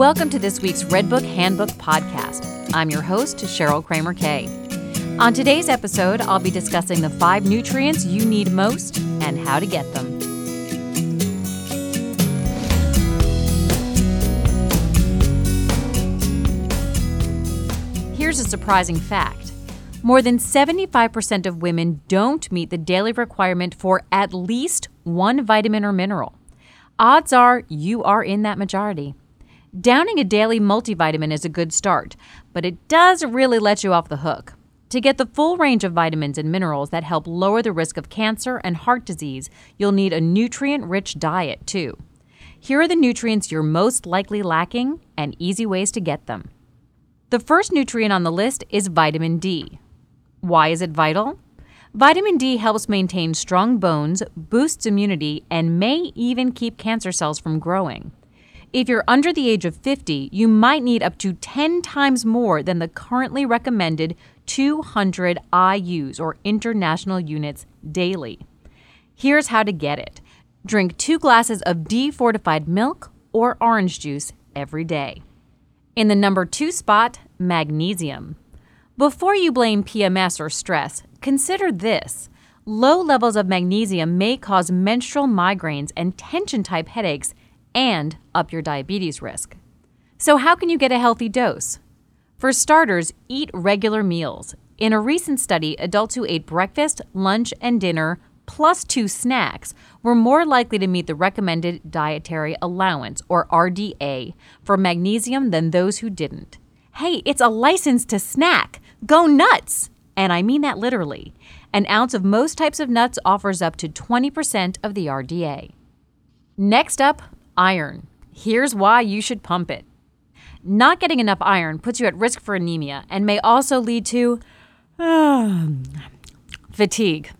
Welcome to this week's Redbook Handbook podcast. I'm your host, Cheryl Kramer Kay. On today's episode, I'll be discussing the five nutrients you need most and how to get them. Here's a surprising fact more than 75% of women don't meet the daily requirement for at least one vitamin or mineral. Odds are you are in that majority. Downing a daily multivitamin is a good start, but it does really let you off the hook. To get the full range of vitamins and minerals that help lower the risk of cancer and heart disease, you'll need a nutrient rich diet too. Here are the nutrients you're most likely lacking and easy ways to get them. The first nutrient on the list is vitamin D. Why is it vital? Vitamin D helps maintain strong bones, boosts immunity, and may even keep cancer cells from growing. If you're under the age of 50, you might need up to 10 times more than the currently recommended 200 IUs or international units daily. Here's how to get it drink two glasses of D fortified milk or orange juice every day. In the number two spot, magnesium. Before you blame PMS or stress, consider this. Low levels of magnesium may cause menstrual migraines and tension type headaches and up your diabetes risk. So, how can you get a healthy dose? For starters, eat regular meals. In a recent study, adults who ate breakfast, lunch, and dinner plus two snacks were more likely to meet the recommended dietary allowance, or RDA, for magnesium than those who didn't. Hey, it's a license to snack! Go nuts! And I mean that literally. An ounce of most types of nuts offers up to 20% of the RDA. Next up, Iron. Here's why you should pump it. Not getting enough iron puts you at risk for anemia and may also lead to uh, fatigue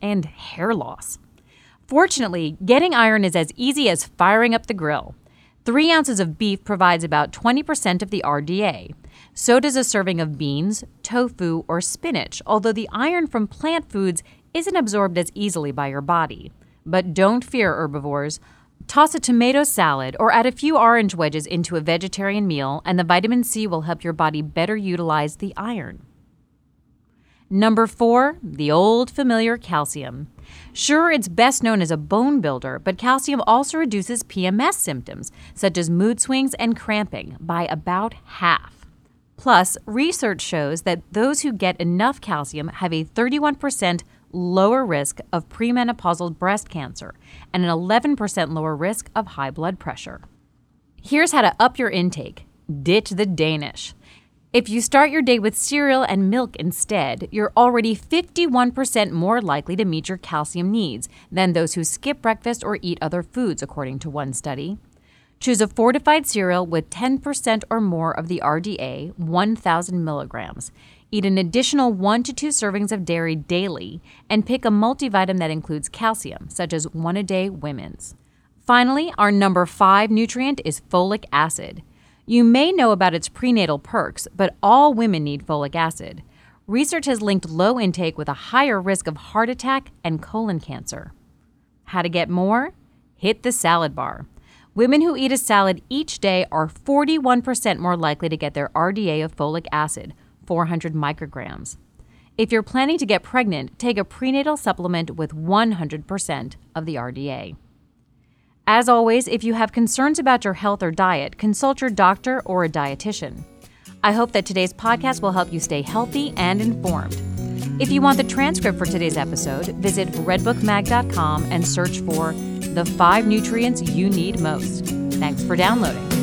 and hair loss. Fortunately, getting iron is as easy as firing up the grill. Three ounces of beef provides about 20% of the RDA. So does a serving of beans, tofu, or spinach, although the iron from plant foods isn't absorbed as easily by your body. But don't fear, herbivores. Toss a tomato salad or add a few orange wedges into a vegetarian meal, and the vitamin C will help your body better utilize the iron. Number four, the old familiar calcium. Sure, it's best known as a bone builder, but calcium also reduces PMS symptoms, such as mood swings and cramping, by about half. Plus, research shows that those who get enough calcium have a 31% lower risk of premenopausal breast cancer and an 11% lower risk of high blood pressure. Here's how to up your intake ditch the Danish. If you start your day with cereal and milk instead, you're already 51% more likely to meet your calcium needs than those who skip breakfast or eat other foods, according to one study. Choose a fortified cereal with 10% or more of the RDA, 1,000 milligrams. Eat an additional one to two servings of dairy daily, and pick a multivitamin that includes calcium, such as one a day women's. Finally, our number five nutrient is folic acid. You may know about its prenatal perks, but all women need folic acid. Research has linked low intake with a higher risk of heart attack and colon cancer. How to get more? Hit the salad bar. Women who eat a salad each day are 41% more likely to get their RDA of folic acid, 400 micrograms. If you're planning to get pregnant, take a prenatal supplement with 100% of the RDA. As always, if you have concerns about your health or diet, consult your doctor or a dietitian. I hope that today's podcast will help you stay healthy and informed. If you want the transcript for today's episode, visit redbookmag.com and search for the five nutrients you need most. Thanks for downloading.